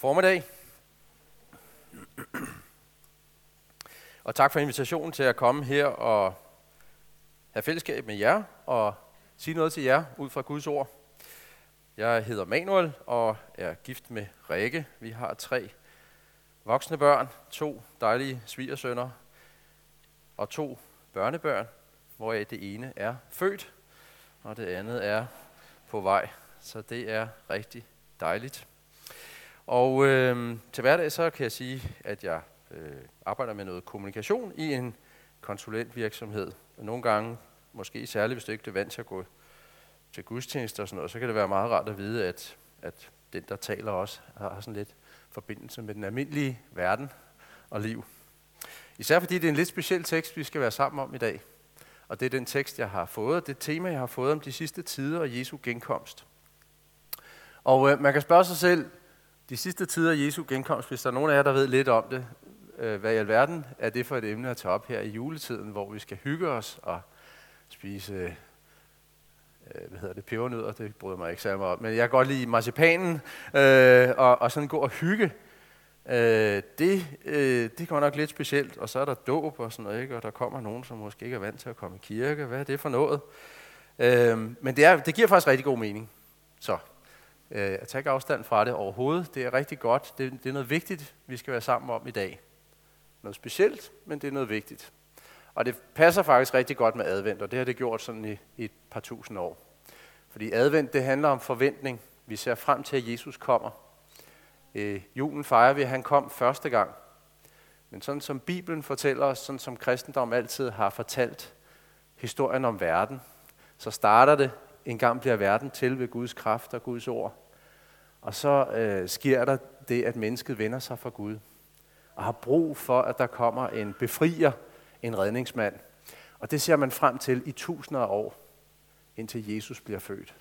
formiddag. Og tak for invitationen til at komme her og have fællesskab med jer og sige noget til jer ud fra Guds ord. Jeg hedder Manuel og er gift med Rikke. Vi har tre voksne børn, to dejlige svigersønner og to børnebørn, hvoraf det ene er født, og det andet er på vej. Så det er rigtig dejligt. Og øh, til hverdag så kan jeg sige, at jeg øh, arbejder med noget kommunikation i en konsulentvirksomhed. Nogle gange, måske særligt hvis du ikke er vant til at gå til gudstjenester og sådan noget, så kan det være meget rart at vide, at, at den, der taler også, har sådan lidt forbindelse med den almindelige verden og liv. Især fordi det er en lidt speciel tekst, vi skal være sammen om i dag. Og det er den tekst, jeg har fået, det tema, jeg har fået om de sidste tider og Jesu genkomst. Og øh, man kan spørge sig selv, de sidste tider af Jesu genkomst, hvis der er nogen af jer, der ved lidt om det, øh, hvad i alverden er det for et emne at tage op her i juletiden, hvor vi skal hygge os og spise øh, hvad hedder det, pebernødder, det bryder mig ikke særlig om, men jeg kan godt lide marcipanen øh, og, og sådan gå og hygge. Øh, det, øh, det går nok lidt specielt, og så er der dåb og sådan noget, ikke? og der kommer nogen, som måske ikke er vant til at komme i kirke. Hvad er det for noget? Øh, men det, er, det giver faktisk rigtig god mening. Så øh, at tage afstand fra det overhovedet. Det er rigtig godt. Det, det er noget vigtigt, vi skal være sammen om i dag. Noget specielt, men det er noget vigtigt. Og det passer faktisk rigtig godt med advent, og det har det gjort sådan i, i et par tusind år. Fordi advent, det handler om forventning. Vi ser frem til, at Jesus kommer. Øh, julen fejrer vi, at han kom første gang. Men sådan som Bibelen fortæller os, sådan som kristendom altid har fortalt historien om verden, så starter det, engang bliver verden til ved Guds kraft og Guds ord. Og så øh, sker der det, at mennesket vender sig fra Gud og har brug for, at der kommer en befrier, en redningsmand. Og det ser man frem til i tusinder af år, indtil Jesus bliver født.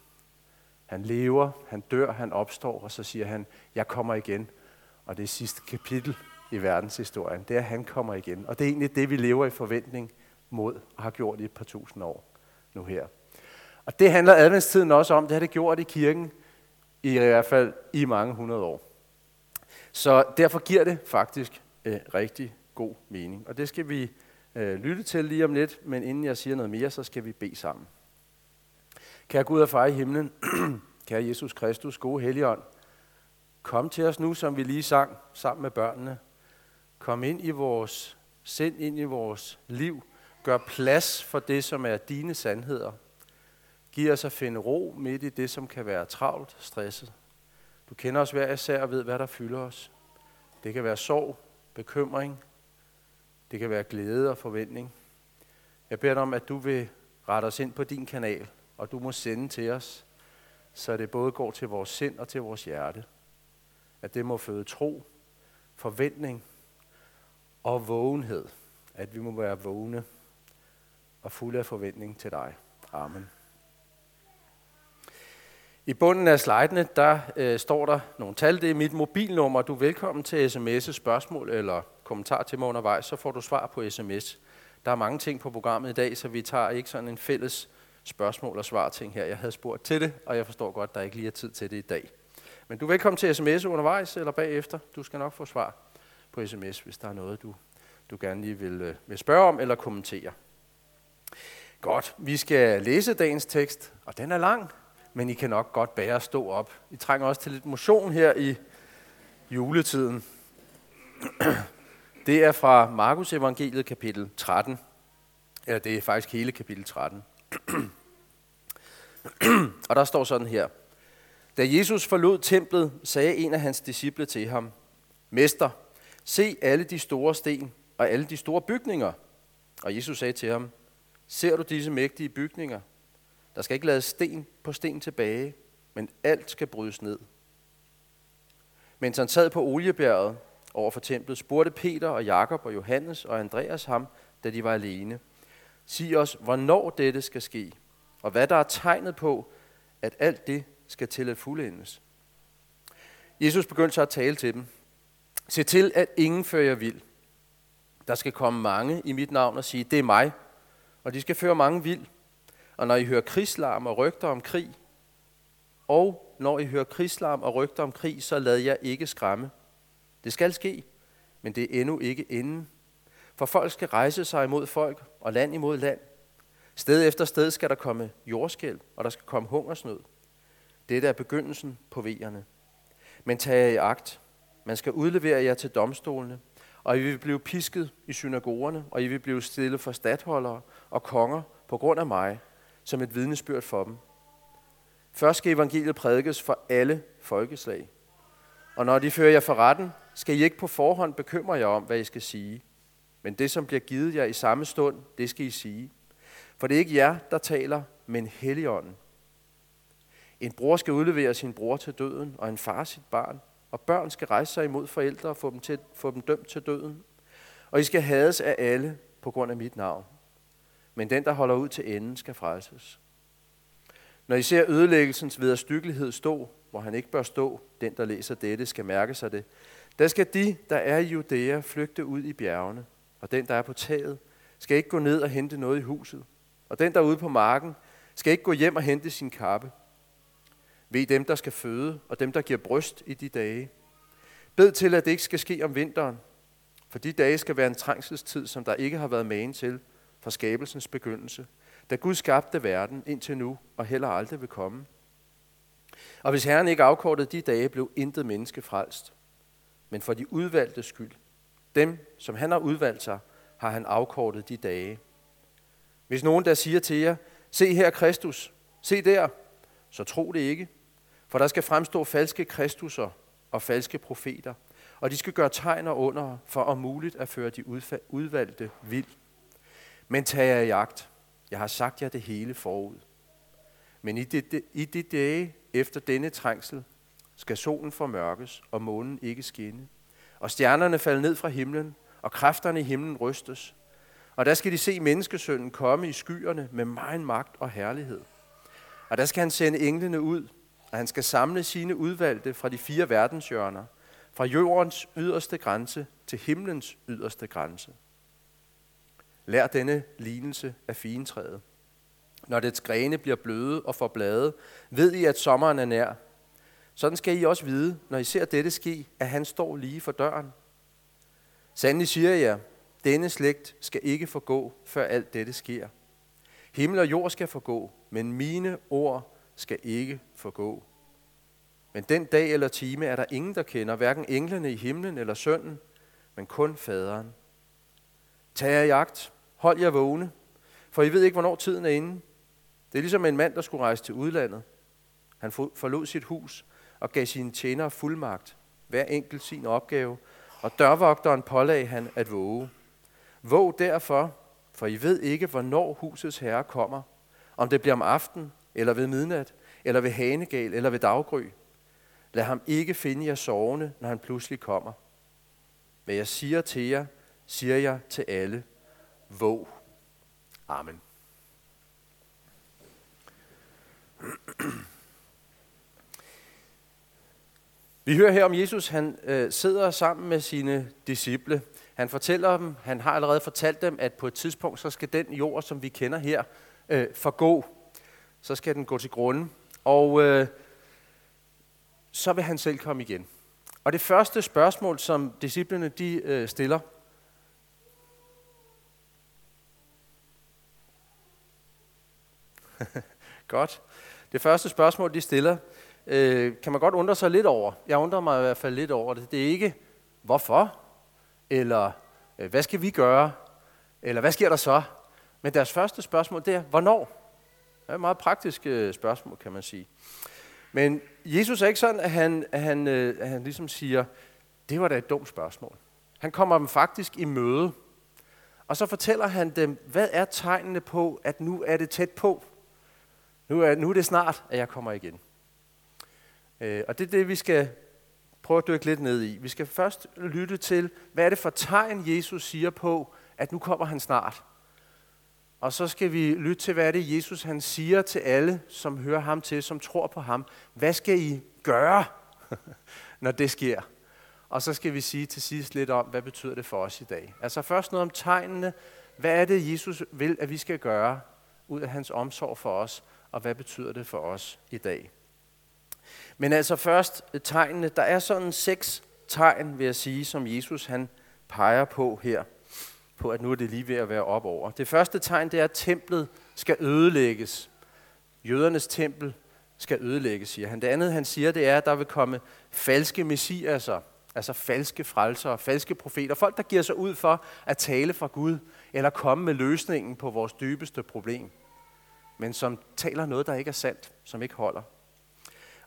Han lever, han dør, han opstår, og så siger han, jeg kommer igen. Og det er sidste kapitel i verdenshistorien. Det er, at han kommer igen. Og det er egentlig det, vi lever i forventning mod, og har gjort i et par tusind år nu her. Og det handler adventstiden også om. Det har det gjort i kirken, i hvert fald i mange hundrede år. Så derfor giver det faktisk øh, rigtig god mening. Og det skal vi øh, lytte til lige om lidt, men inden jeg siger noget mere, så skal vi bede sammen. Kære Gud og far i himlen, kære Jesus Kristus, gode Helligånd, kom til os nu, som vi lige sang sammen med børnene. Kom ind i vores sind, ind i vores liv. Gør plads for det, som er dine sandheder. Giv os at finde ro midt i det, som kan være travlt, stresset. Du kender os hver især og ved, hvad der fylder os. Det kan være sorg, bekymring. Det kan være glæde og forventning. Jeg beder dig om, at du vil rette os ind på din kanal, og du må sende til os, så det både går til vores sind og til vores hjerte. At det må føde tro, forventning og vågenhed. At vi må være vågne og fulde af forventning til dig. Amen. I bunden af slidene, der øh, står der nogle tal. Det er mit mobilnummer. Du er velkommen til sms'e spørgsmål eller kommentar til mig undervejs, så får du svar på sms. Der er mange ting på programmet i dag, så vi tager ikke sådan en fælles spørgsmål og svar ting her. Jeg havde spurgt til det, og jeg forstår godt, at der ikke lige er tid til det i dag. Men du er velkommen til sms undervejs eller bagefter. Du skal nok få svar på sms, hvis der er noget, du, du gerne lige vil, øh, vil spørge om eller kommentere. Godt, vi skal læse dagens tekst, og den er lang, men I kan nok godt bære at stå op. I trænger også til lidt motion her i juletiden. Det er fra Markus evangeliet kapitel 13. Eller det er faktisk hele kapitel 13. og der står sådan her. Da Jesus forlod templet, sagde en af hans disciple til ham, Mester, se alle de store sten og alle de store bygninger. Og Jesus sagde til ham, Ser du disse mægtige bygninger? Der skal ikke lades sten på sten tilbage, men alt skal brydes ned. Mens han sad på oliebjerget over for templet, spurgte Peter og Jakob og Johannes og Andreas ham, da de var alene. Sig os, hvornår dette skal ske, og hvad der er tegnet på, at alt det skal til at fuldendes. Jesus begyndte så at tale til dem. Se til, at ingen fører jer vild. Der skal komme mange i mit navn og sige, det er mig, og de skal føre mange vild. Og når I hører krigslarm og rygter om krig, og når I hører krigslarm og rygter om krig, så lad jer ikke skræmme. Det skal ske, men det er endnu ikke inden. For folk skal rejse sig imod folk, og land imod land. Sted efter sted skal der komme jordskæld, og der skal komme hungersnød. Dette er begyndelsen på vejerne. Men tag jer i agt. Man skal udlevere jer til domstolene, og I vil blive pisket i synagogerne, og I vil blive stillet for stadholdere og konger på grund af mig, som et vidnesbyrd for dem. Først skal evangeliet prædikes for alle folkeslag. Og når de fører jer for retten, skal I ikke på forhånd bekymre jer om, hvad I skal sige. Men det, som bliver givet jer i samme stund, det skal I sige. For det er ikke jer, der taler, men Helligånden. En bror skal udlevere sin bror til døden, og en far sit barn. Og børn skal rejse sig imod forældre og få dem, til, få dem dømt til døden. Og I skal hades af alle på grund af mit navn. Men den, der holder ud til enden, skal frelses. Når I ser ødelæggelsens vederstykkelighed stå, hvor han ikke bør stå, den, der læser dette, skal mærke sig det. Der skal de, der er i Judæa, flygte ud i bjergene, og den, der er på taget, skal ikke gå ned og hente noget i huset. Og den, der er ude på marken, skal ikke gå hjem og hente sin kappe. Ved dem, der skal føde, og dem, der giver bryst i de dage. Bed til, at det ikke skal ske om vinteren, for de dage skal være en trængselstid, som der ikke har været magen til fra skabelsens begyndelse, da Gud skabte verden indtil nu, og heller aldrig vil komme. Og hvis Herren ikke afkortede de dage, blev intet menneske frelst. Men for de udvalgte skyld, dem, som han har udvalgt sig, har han afkortet de dage. Hvis nogen der siger til jer, se her Kristus, se der, så tro det ikke. For der skal fremstå falske kristusser og falske profeter, og de skal gøre tegn og under for om muligt at føre de udvalgte vild. Men tag jer i agt. Jeg har sagt jer det hele forud. Men i de, i de dage efter denne trængsel skal solen formørkes og månen ikke skinne, og stjernerne falde ned fra himlen, og kræfterne i himlen rystes. Og der skal de se menneskesønnen komme i skyerne med meget magt og herlighed. Og der skal han sende englene ud, og han skal samle sine udvalgte fra de fire verdenshjørner, fra jordens yderste grænse til himlens yderste grænse. Lær denne lignelse af fintræet. Når dets grene bliver bløde og får blade, ved I, at sommeren er nær. Sådan skal I også vide, når I ser dette ske, at han står lige for døren. Sandelig siger jeg, denne slægt skal ikke forgå, før alt dette sker. Himmel og jord skal forgå, men mine ord skal ikke forgå. Men den dag eller time er der ingen, der kender, hverken englene i himlen eller sønnen, men kun faderen. Tag jer i agt, hold jer vågne, for I ved ikke, hvornår tiden er inde. Det er ligesom en mand, der skulle rejse til udlandet. Han forlod sit hus og gav sine tjenere fuldmagt, hver enkelt sin opgave, og dørvogteren pålagde han at våge. Våg derfor, for I ved ikke, hvornår husets herre kommer, om det bliver om aften, eller ved midnat, eller ved hanegal, eller ved daggry. Lad ham ikke finde jer sovende, når han pludselig kommer. Hvad jeg siger til jer, siger jeg til alle. Våg. Amen. Vi hører her om Jesus, han øh, sidder sammen med sine disciple. Han fortæller dem, han har allerede fortalt dem, at på et tidspunkt, så skal den jord, som vi kender her, øh, forgå. Så skal den gå til grunden. Og øh, så vil han selv komme igen. Og det første spørgsmål, som disciplene de øh, stiller, Godt. Det første spørgsmål, de stiller, øh, kan man godt undre sig lidt over. Jeg undrer mig i hvert fald lidt over det. Det er ikke, hvorfor, eller øh, hvad skal vi gøre, eller hvad sker der så? Men deres første spørgsmål, det er, hvornår? Det er et meget praktisk øh, spørgsmål, kan man sige. Men Jesus er ikke sådan, at han, at han, øh, at han ligesom siger, det var da et dumt spørgsmål. Han kommer dem faktisk i møde, og så fortæller han dem, hvad er tegnene på, at nu er det tæt på? Nu er, nu er det snart, at jeg kommer igen. Øh, og det er det, vi skal prøve at dykke lidt ned i. Vi skal først lytte til, hvad er det for tegn, Jesus siger på, at nu kommer han snart. Og så skal vi lytte til, hvad er det, Jesus han siger til alle, som hører ham til, som tror på ham. Hvad skal I gøre, når det sker? Og så skal vi sige til sidst lidt om, hvad betyder det for os i dag. Altså først noget om tegnene. Hvad er det, Jesus vil, at vi skal gøre ud af hans omsorg for os, og hvad betyder det for os i dag? Men altså først øh, tegnene. Der er sådan seks tegn, vil jeg sige, som Jesus han peger på her. På at nu er det lige ved at være op over. Det første tegn, det er, at templet skal ødelægges. Jødernes tempel skal ødelægges, siger han. Det andet, han siger, det er, at der vil komme falske messiaser, altså falske frelser, falske profeter, folk, der giver sig ud for at tale fra Gud, eller komme med løsningen på vores dybeste problem, men som taler noget, der ikke er sandt, som ikke holder.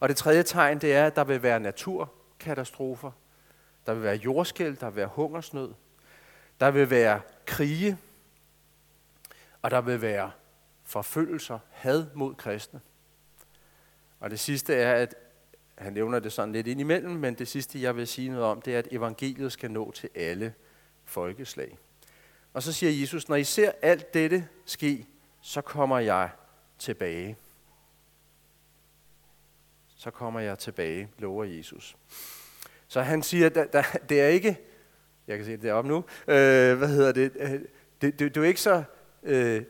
Og det tredje tegn, det er, at der vil være naturkatastrofer, der vil være jordskæld, der vil være hungersnød, der vil være krige, og der vil være forfølgelser, had mod kristne. Og det sidste er, at han nævner det sådan lidt indimellem, men det sidste, jeg vil sige noget om, det er, at evangeliet skal nå til alle folkeslag. Og så siger Jesus, når I ser alt dette ske, så kommer jeg tilbage. Så kommer jeg tilbage, lover Jesus. Så han siger, at det er ikke, jeg kan se det deroppe nu, øh, hvad hedder det, øh, det, det, det er ikke så øh,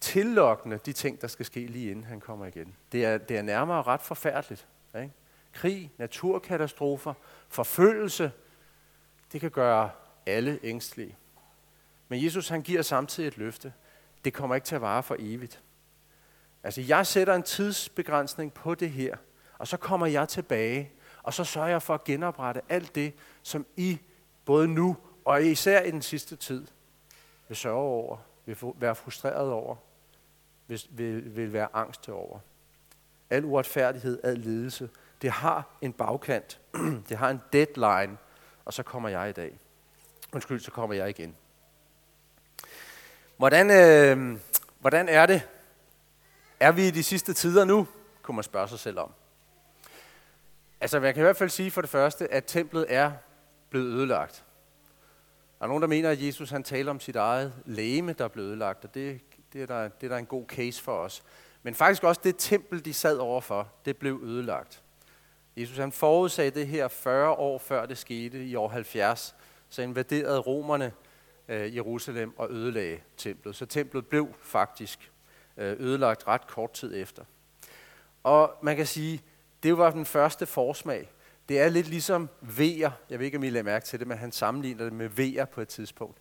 tillokkende, de ting, der skal ske lige inden han kommer igen. Det er, det er nærmere ret forfærdeligt. Ikke? Krig, naturkatastrofer, forfølgelse, det kan gøre alle ængstlige. Men Jesus han giver samtidig et løfte. Det kommer ikke til at vare for evigt. Altså jeg sætter en tidsbegrænsning på det her, og så kommer jeg tilbage, og så sørger jeg for at genoprette alt det, som I både nu og især i den sidste tid vil sørge over, vil være frustreret over, vil, vil, vil være angst over. Al uretfærdighed, al lidelse, det har en bagkant. det har en deadline, og så kommer jeg i dag. Undskyld, så kommer jeg igen. Hvordan, øh, hvordan er det? Er vi i de sidste tider nu? Kunne man spørge sig selv om. Altså, man kan i hvert fald sige for det første, at templet er blevet ødelagt. Der er nogen, der mener, at Jesus han taler om sit eget læme, der er blevet ødelagt, og det, det, er der, det er der en god case for os. Men faktisk også det tempel, de sad overfor, det blev ødelagt. Jesus han forudsagde det her 40 år før det skete i år 70. Så invaderede romerne øh, Jerusalem og ødelagde templet. Så templet blev faktisk Øh, ødelagt ret kort tid efter. Og man kan sige, det var den første forsmag. Det er lidt ligesom vejer. Jeg ved ikke, om I lader mærke til det, men han sammenligner det med vejer på et tidspunkt.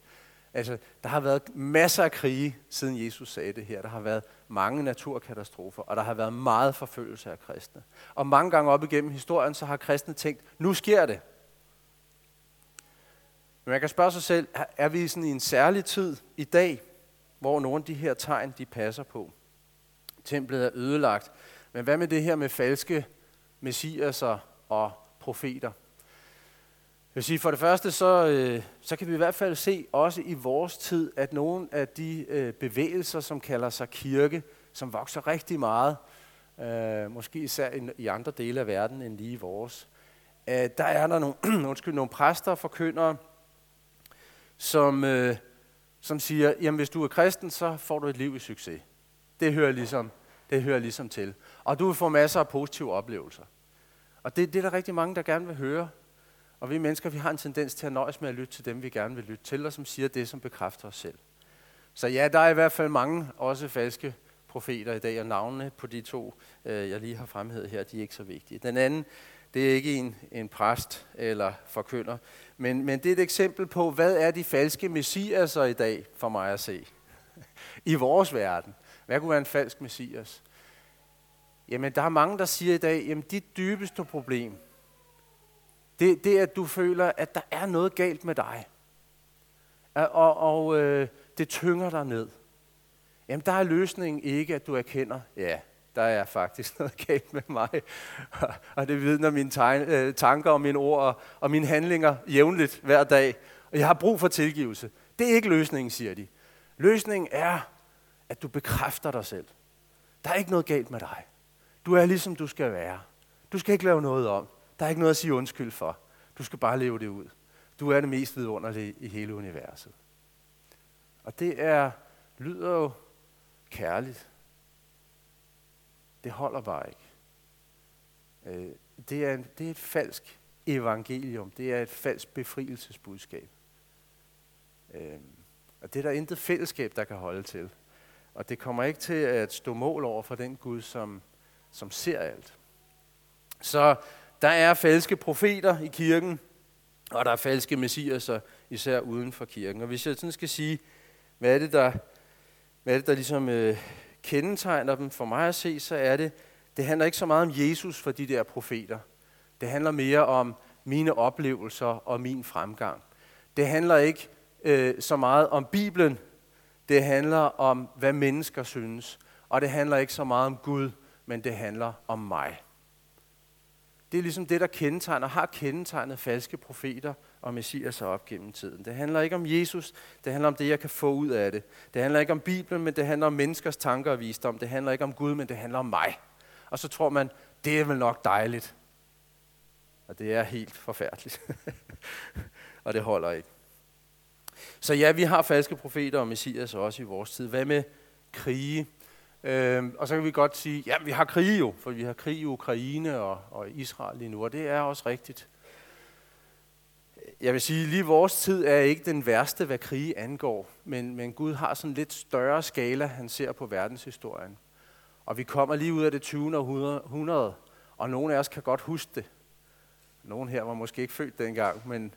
Altså, der har været masser af krige, siden Jesus sagde det her. Der har været mange naturkatastrofer, og der har været meget forfølgelse af kristne. Og mange gange op igennem historien, så har kristne tænkt, nu sker det. Men man kan spørge sig selv, er vi sådan i en særlig tid i dag, hvor nogle af de her tegn, de passer på? Templet er ødelagt. Men hvad med det her med falske messiaser og profeter? Jeg vil sige, for det første, så, øh, så kan vi i hvert fald se også i vores tid, at nogle af de øh, bevægelser, som kalder sig kirke, som vokser rigtig meget, øh, måske især i, i andre dele af verden end lige vores, øh, der er der nogle, undskyld, nogle præster og forkyndere, som, øh, som siger, jamen hvis du er kristen, så får du et liv i succes. Det hører ligesom, det hører ligesom til. Og du vil få masser af positive oplevelser. Og det, det er der rigtig mange, der gerne vil høre. Og vi mennesker, vi har en tendens til at nøjes med at lytte til dem, vi gerne vil lytte til, og som siger det, som bekræfter os selv. Så ja, der er i hvert fald mange også falske profeter i dag, og navnene på de to, øh, jeg lige har fremhævet her, de er ikke så vigtige. Den anden, det er ikke en, en præst eller forkynder, men, men det er et eksempel på, hvad er de falske messiaser i dag, for mig at se, i vores verden. Hvad kunne være en falsk messias? Jamen, der er mange, der siger i dag, jamen dit dybeste problem, det, det er, at du føler, at der er noget galt med dig. Og, og øh, det tynger dig ned. Jamen, der er løsningen ikke, at du erkender, ja, der er faktisk noget galt med mig. og det vidner mine øh, tanker og mine ord og, og mine handlinger jævnligt hver dag. Og jeg har brug for tilgivelse. Det er ikke løsningen, siger de. Løsningen er, at du bekræfter dig selv. Der er ikke noget galt med dig. Du er ligesom du skal være. Du skal ikke lave noget om. Der er ikke noget at sige undskyld for. Du skal bare leve det ud. Du er det mest vidunderlige i hele universet. Og det er, lyder jo kærligt. Det holder bare ikke. Øh, det er, en, det er et falsk evangelium. Det er et falsk befrielsesbudskab. Øh, og det er der intet fællesskab, der kan holde til. Og det kommer ikke til at stå mål over for den Gud, som, som ser alt. Så der er falske profeter i kirken, og der er falske messiaser, især uden for kirken. Og hvis jeg sådan skal sige, hvad er det, der, hvad er det, der ligesom øh, kendetegner dem for mig at se, så er det, det handler ikke så meget om Jesus for de der profeter. Det handler mere om mine oplevelser og min fremgang. Det handler ikke øh, så meget om Bibelen. Det handler om, hvad mennesker synes. Og det handler ikke så meget om Gud, men det handler om mig. Det er ligesom det, der kendetegner, har kendetegnet falske profeter og messias op gennem tiden. Det handler ikke om Jesus, det handler om det, jeg kan få ud af det. Det handler ikke om Bibelen, men det handler om menneskers tanker og visdom. Det handler ikke om Gud, men det handler om mig. Og så tror man, det er vel nok dejligt. Og det er helt forfærdeligt. og det holder ikke. Så ja, vi har falske profeter og messias også i vores tid. Hvad med krige? Øhm, og så kan vi godt sige, ja, vi har krige jo, for vi har krig i Ukraine og, og Israel lige nu, og det er også rigtigt. Jeg vil sige, lige vores tid er ikke den værste, hvad krige angår, men, men Gud har sådan en lidt større skala, han ser på verdenshistorien. Og vi kommer lige ud af det 20. århundrede, og nogle af os kan godt huske det. Nogle her var måske ikke født dengang, men,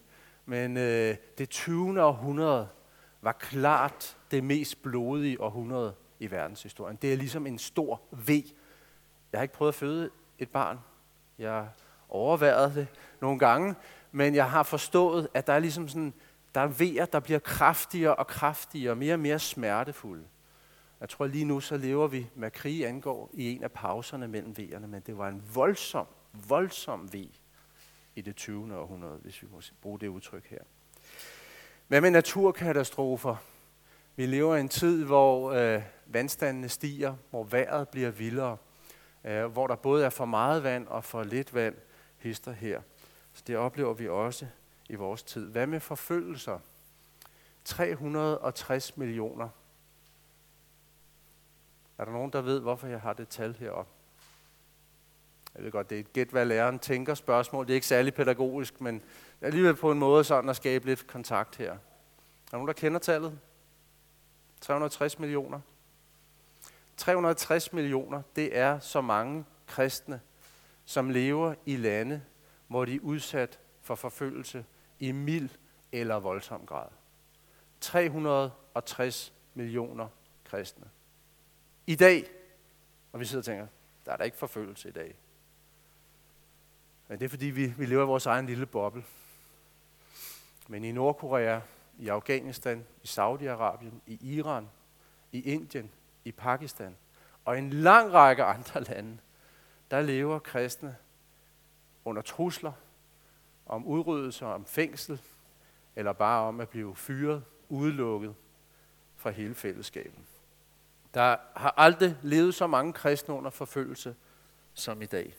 men øh, det 20. århundrede var klart det mest blodige århundrede i verdenshistorien. Det er ligesom en stor V. Jeg har ikke prøvet at føde et barn. Jeg overværede det nogle gange, men jeg har forstået, at der er ligesom sådan, der er vejer, der bliver kraftigere og kraftigere, mere og mere smertefulde. Jeg tror lige nu, så lever vi, med krig angår, i en af pauserne mellem vejerne, men det var en voldsom, voldsom ve i det 20. århundrede, hvis vi må bruge det udtryk her. Hvad med naturkatastrofer? Vi lever i en tid, hvor øh, vandstandene stiger, hvor vejret bliver vildere, øh, hvor der både er for meget vand og for lidt vand hister her. Så det oplever vi også i vores tid. Hvad med forfølgelser? 360 millioner. Er der nogen, der ved, hvorfor jeg har det tal heroppe? Jeg ved godt, det er et gæt, hvad læreren tænker spørgsmål. Det er ikke særlig pædagogisk, men alligevel på en måde sådan at skabe lidt kontakt her. Er der nogen, der kender tallet? 360 millioner. 360 millioner, det er så mange kristne, som lever i lande, hvor de er udsat for forfølgelse i mild eller voldsom grad. 360 millioner kristne. I dag, og vi sidder og tænker, der er der ikke forfølgelse i dag. Men det er fordi, vi, vi lever i vores egen lille boble. Men i Nordkorea, i Afghanistan, i Saudi-Arabien, i Iran, i Indien, i Pakistan og en lang række andre lande, der lever kristne under trusler om udryddelse, om fængsel, eller bare om at blive fyret, udelukket fra hele fællesskabet. Der har aldrig levet så mange kristne under forfølgelse som i dag.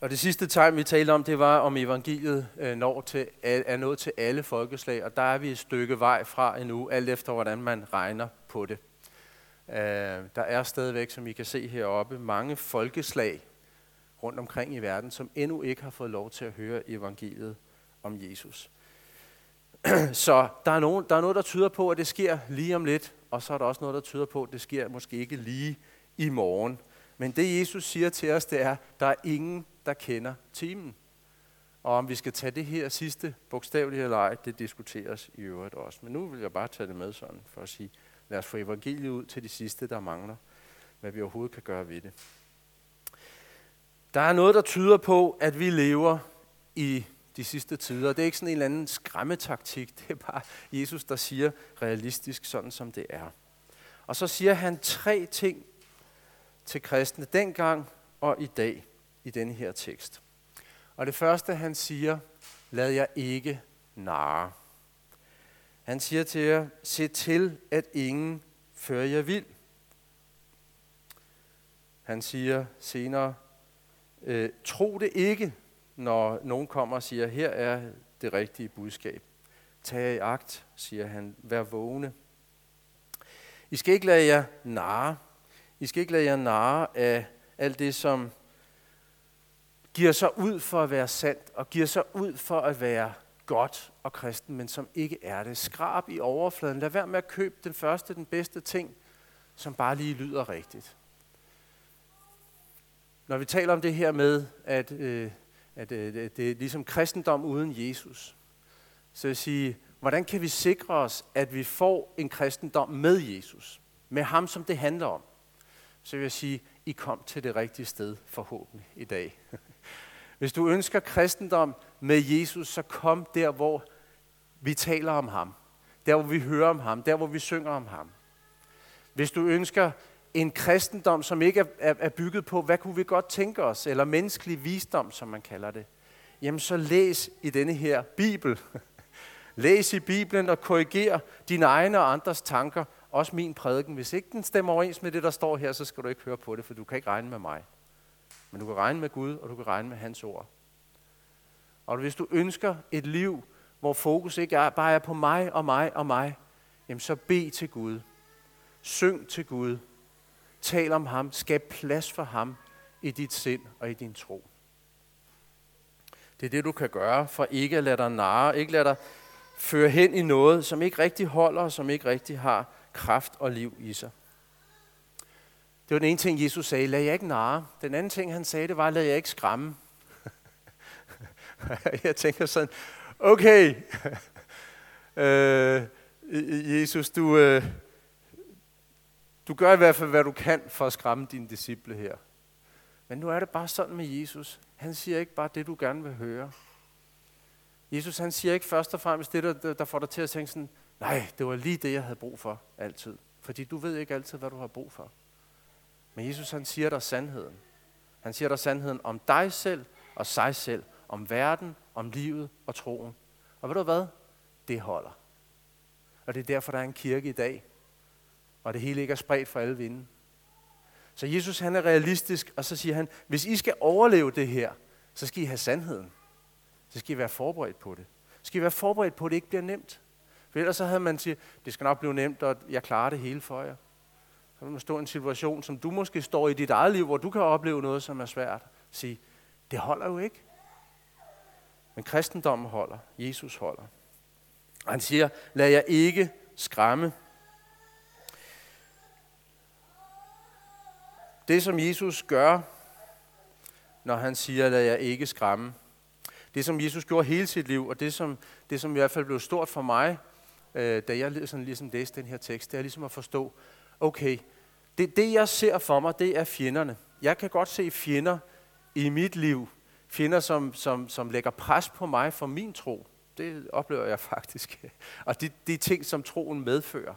Og det sidste tegn, vi talte om, det var, om evangeliet øh, når til, er nået til alle folkeslag, og der er vi et stykke vej fra endnu, alt efter hvordan man regner på det. Øh, der er stadigvæk, som I kan se heroppe, mange folkeslag rundt omkring i verden, som endnu ikke har fået lov til at høre evangeliet om Jesus. Så der er, nogen, der er noget, der tyder på, at det sker lige om lidt, og så er der også noget, der tyder på, at det sker måske ikke lige i morgen. Men det Jesus siger til os, det er, der er ingen, der kender timen. Og om vi skal tage det her sidste bogstaveligt eller ej, det diskuteres i øvrigt også. Men nu vil jeg bare tage det med sådan, for at sige, lad os få evangeliet ud til de sidste, der mangler, hvad vi overhovedet kan gøre ved det. Der er noget, der tyder på, at vi lever i de sidste tider. Det er ikke sådan en eller anden skræmmetaktik. Det er bare Jesus, der siger realistisk, sådan som det er. Og så siger han tre ting til kristne dengang og i dag i denne her tekst. Og det første, han siger, lad jer ikke narre. Han siger til jer, se til, at ingen fører jer vild. Han siger senere, øh, tro det ikke, når nogen kommer og siger, her er det rigtige budskab. Tag i agt, siger han, vær vågne. I skal ikke lade jer narre. I skal ikke lade jer narre af alt det, som giver sig ud for at være sandt, og giver sig ud for at være godt og kristen, men som ikke er det. Skrab i overfladen. Lad være med at købe den første, den bedste ting, som bare lige lyder rigtigt når vi taler om det her med, at, øh, at øh, det er ligesom kristendom uden Jesus, så vil jeg sige, hvordan kan vi sikre os, at vi får en kristendom med Jesus? Med ham, som det handler om. Så vil jeg sige, I kom til det rigtige sted forhåbentlig i dag. Hvis du ønsker kristendom med Jesus, så kom der, hvor vi taler om ham. Der, hvor vi hører om ham. Der, hvor vi synger om ham. Hvis du ønsker en kristendom, som ikke er, er bygget på, hvad kunne vi godt tænke os, eller menneskelig visdom, som man kalder det, jamen så læs i denne her Bibel. læs i Bibelen og korriger dine egne og andres tanker, også min prædiken. Hvis ikke den stemmer overens med det, der står her, så skal du ikke høre på det, for du kan ikke regne med mig. Men du kan regne med Gud, og du kan regne med hans ord. Og hvis du ønsker et liv, hvor fokus ikke er, bare er på mig og mig og mig, jamen så bed til Gud. Syng til Gud. Tal om ham. Skab plads for ham i dit sind og i din tro. Det er det, du kan gøre for ikke at lade dig narre, ikke lade dig føre hen i noget, som ikke rigtig holder, og som ikke rigtig har kraft og liv i sig. Det var den ene ting, Jesus sagde, lad jer ikke narre. Den anden ting, han sagde, det var, lad jer ikke skræmme. jeg tænker sådan, okay, øh, Jesus, du, øh, du gør i hvert fald, hvad du kan for at skræmme dine disciple her. Men nu er det bare sådan med Jesus. Han siger ikke bare det, du gerne vil høre. Jesus han siger ikke først og fremmest det, der, der får dig til at tænke sådan, nej, det var lige det, jeg havde brug for altid. Fordi du ved ikke altid, hvad du har brug for. Men Jesus han siger dig sandheden. Han siger dig sandheden om dig selv og sig selv, om verden, om livet og troen. Og ved du hvad? Det holder. Og det er derfor, der er en kirke i dag, og det hele ikke er spredt for alle vinde. Så Jesus han er realistisk, og så siger han, hvis I skal overleve det her, så skal I have sandheden. Så skal I være forberedt på det. Så skal I være forberedt på, at det ikke bliver nemt. For ellers så havde man sagt, det skal nok blive nemt, og jeg klarer det hele for jer. Så vil man stå i en situation, som du måske står i dit eget liv, hvor du kan opleve noget, som er svært. Sige, det holder jo ikke. Men kristendommen holder. Jesus holder. Og han siger, lad jer ikke skræmme. Det, som Jesus gør, når han siger, lad jer ikke skræmme, det, som Jesus gjorde hele sit liv, og det, som, det, som i hvert fald blev stort for mig, øh, da jeg sådan ligesom læste den her tekst, det er ligesom at forstå, okay, det, det jeg ser for mig, det er fjenderne. Jeg kan godt se fjender i mit liv, fjender, som, som, som lægger pres på mig for min tro. Det oplever jeg faktisk. Og de, de ting, som troen medfører.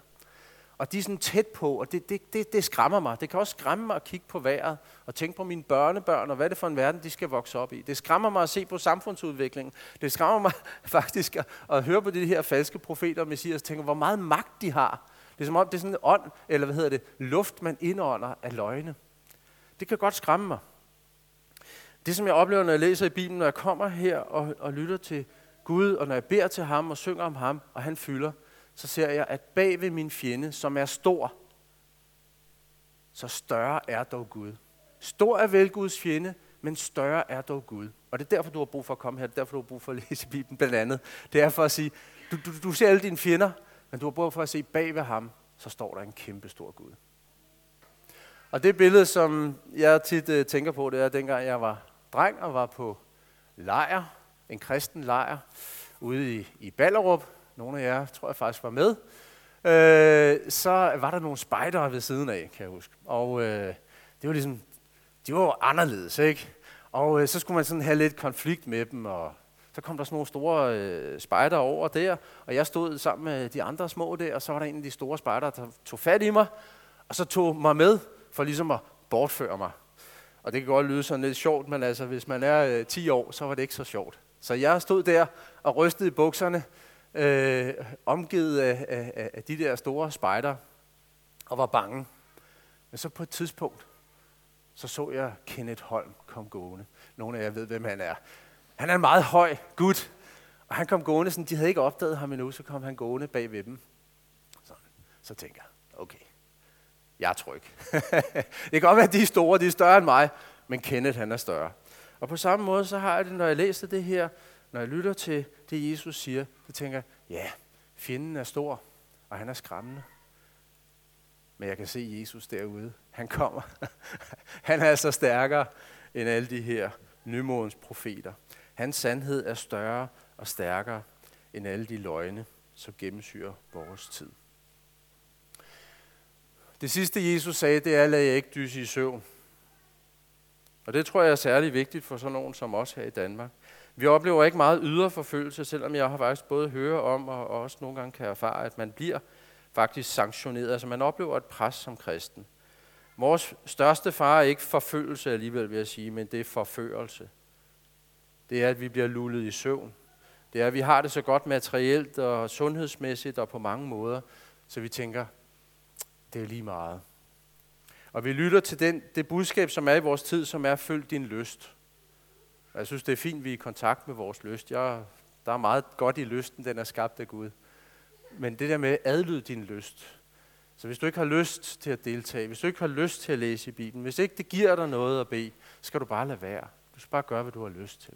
Og de er sådan tæt på, og det, det, det, det skræmmer mig. Det kan også skræmme mig at kigge på vejret og tænke på mine børnebørn, og hvad er det for en verden, de skal vokse op i. Det skræmmer mig at se på samfundsudviklingen. Det skræmmer mig faktisk at, at høre på de her falske profeter og messias, og tænke, hvor meget magt de har. Det er som om, det er sådan en ånd, eller hvad hedder det, luft, man indånder af løgne. Det kan godt skræmme mig. Det, som jeg oplever, når jeg læser i Bibelen, når jeg kommer her og, og lytter til Gud, og når jeg beder til ham og synger om ham, og han fylder, så ser jeg, at bag ved min fjende, som er stor, så større er dog Gud. Stor er vel Guds fjende, men større er dog Gud. Og det er derfor, du har brug for at komme her. Det er derfor, du har brug for at læse Bibelen blandt andet. Det er for at sige, du, du, du ser alle dine fjender, men du har brug for at se bag ved ham, så står der en kæmpe stor Gud. Og det billede, som jeg tit uh, tænker på, det er dengang jeg var dreng og var på lejr, en kristen lejr, ude i, i Ballerup. Nogle af jer tror jeg faktisk var med. Øh, så var der nogle spejdere ved siden af, kan jeg huske. Og øh, det var ligesom, de var anderledes, ikke? Og øh, så skulle man sådan have lidt konflikt med dem, og så kom der sådan nogle store øh, spejder over der, og jeg stod sammen med de andre små der, og så var der en af de store spejder, der tog fat i mig, og så tog mig med for ligesom at bortføre mig. Og det kan godt lyde sådan lidt sjovt, men altså, hvis man er øh, 10 år, så var det ikke så sjovt. Så jeg stod der og rystede i bukserne, øh, omgivet af, af, af de der store spejder, og var bange. Men så på et tidspunkt, så så jeg Kenneth Holm kom gående. Nogle af jer ved, hvem han er. Han er en meget høj gut, og han kom gående, sådan, de havde ikke opdaget ham endnu, så kom han gående bag ved dem. Så, så tænker jeg, okay, jeg er tryg. det kan godt være, at de er store, de er større end mig, men Kenneth han er større. Og på samme måde, så har jeg det, når jeg læser det her, når jeg lytter til det, Jesus siger, så tænker jeg, ja, fjenden er stor, og han er skræmmende. Men jeg kan se Jesus derude. Han kommer. han er så stærkere end alle de her nymodens profeter. Hans sandhed er større og stærkere end alle de løgne, som gennemsyrer vores tid. Det sidste Jesus sagde, det er, lad jeg ikke dyse i søvn. Og det tror jeg er særlig vigtigt for sådan nogen som os her i Danmark. Vi oplever ikke meget ydre forfølgelse, selvom jeg har faktisk både høre om og også nogle gange kan erfare, at man bliver faktisk sanktioneret. Altså man oplever et pres som kristen. Vores største fare er ikke forfølgelse alligevel, vil jeg sige, men det er forførelse. Det er, at vi bliver lullet i søvn. Det er, at vi har det så godt materielt og sundhedsmæssigt og på mange måder, så vi tænker, det er lige meget. Og vi lytter til den, det budskab, som er i vores tid, som er følg din lyst. Og jeg synes, det er fint, at vi er i kontakt med vores lyst. Jeg, der er meget godt i lysten, den er skabt af Gud. Men det der med adlyd din lyst. Så hvis du ikke har lyst til at deltage, hvis du ikke har lyst til at læse i Bibelen, hvis ikke det giver dig noget at bede, så skal du bare lade være. Du skal bare gøre, hvad du har lyst til.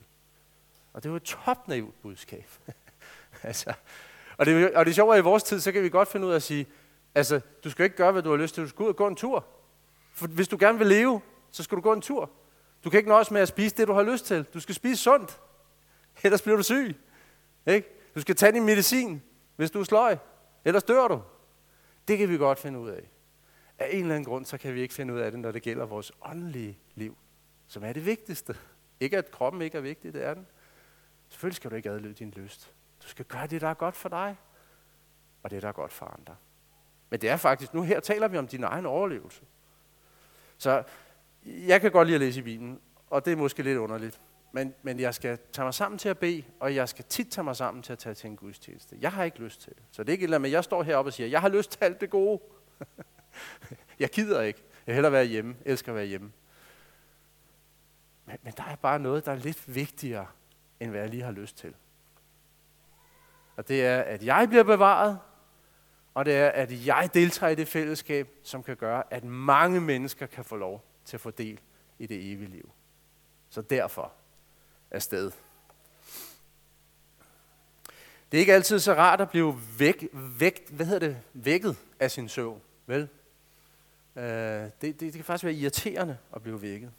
Og det er jo et topnaivt budskab. altså, og, det, og det sjove er, at i vores tid, så kan vi godt finde ud af at sige, altså, du skal ikke gøre, hvad du har lyst til, du skal ud og gå en tur. For hvis du gerne vil leve, så skal du gå en tur. Du kan ikke nøjes med at spise det, du har lyst til. Du skal spise sundt. Ellers bliver du syg. Ikke? Du skal tage din medicin, hvis du er sløj. Ellers dør du. Det kan vi godt finde ud af. Af en eller anden grund, så kan vi ikke finde ud af det, når det gælder vores åndelige liv, som er det vigtigste. Ikke at kroppen ikke er vigtig, det er den. Selvfølgelig skal du ikke adlyde din lyst. Du skal gøre det, der er godt for dig, og det, der er godt for andre. Men det er faktisk, nu her taler vi om din egen overlevelse. Så jeg kan godt lide at læse i Bibelen, og det er måske lidt underligt. Men, men jeg skal tage mig sammen til at bede, og jeg skal tit tage mig sammen til at tage til en gudstjeneste. Jeg har ikke lyst til det. Så det er ikke et eller andet, jeg står heroppe og siger, jeg har lyst til alt det gode. jeg gider ikke. Jeg hellere være hjemme. Jeg elsker at være hjemme. Men, men der er bare noget, der er lidt vigtigere, end hvad jeg lige har lyst til. Og det er, at jeg bliver bevaret, og det er, at jeg deltager i det fællesskab, som kan gøre, at mange mennesker kan få lov til at få del i det evige liv. Så derfor er sted. Det er ikke altid så rart at blive væk, væk, hvad hedder det, vækket af sin søvn, vel? Uh, det, det, det kan faktisk være irriterende at blive vækket.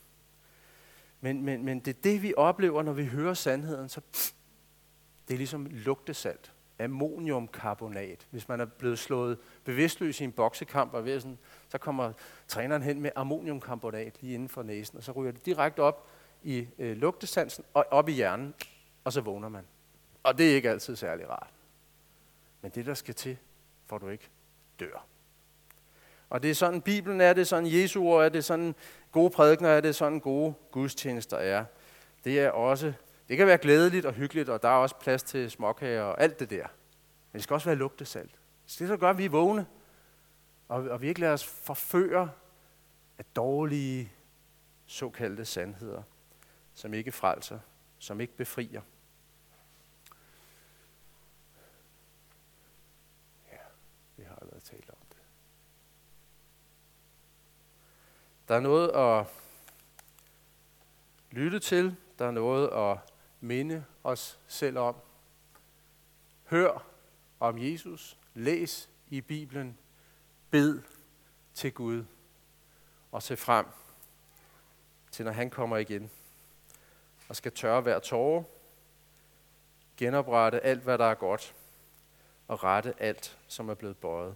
Men, men, men det er det, vi oplever, når vi hører sandheden. Så det er ligesom lugtesalt. Ammoniumkarbonat. Hvis man er blevet slået bevidstløs i en boksekamp, og ved sådan, så kommer træneren hen med ammoniumkarbonat lige inden for næsen, og så ryger det direkte op i øh, lugtesansen og op i hjernen, og så vågner man. Og det er ikke altid særlig rart. Men det, der skal til, for du ikke dør. Og det er sådan, Bibelen er det, sådan Jesu ord er det, sådan gode prædikner er det, sådan gode gudstjenester er. Det er også, det kan være glædeligt og hyggeligt, og der er også plads til småkager og alt det der. Men det skal også være lugtesalt. Så det, der gør, at vi er vågne, og, og vi ikke lader os forføre af dårlige såkaldte sandheder, som ikke frelser, som ikke befrier. Der er noget at lytte til. Der er noget at minde os selv om. Hør om Jesus. Læs i Bibelen. Bed til Gud. Og se frem til, når han kommer igen. Og skal tørre hver tårer. Genoprette alt, hvad der er godt. Og rette alt, som er blevet bøjet.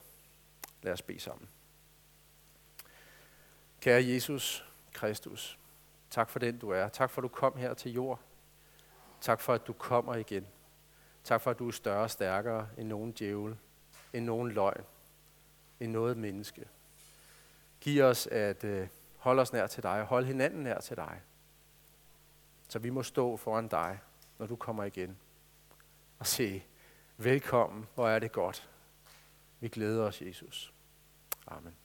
Lad os bede sammen. Kære Jesus Kristus, tak for den du er. Tak for at du kom her til jord. Tak for at du kommer igen. Tak for at du er større og stærkere end nogen djævel, end nogen løgn, end noget menneske. Giv os at øh, holde os nær til dig og holde hinanden nær til dig. Så vi må stå foran dig, når du kommer igen. Og se, velkommen, hvor er det godt. Vi glæder os, Jesus. Amen.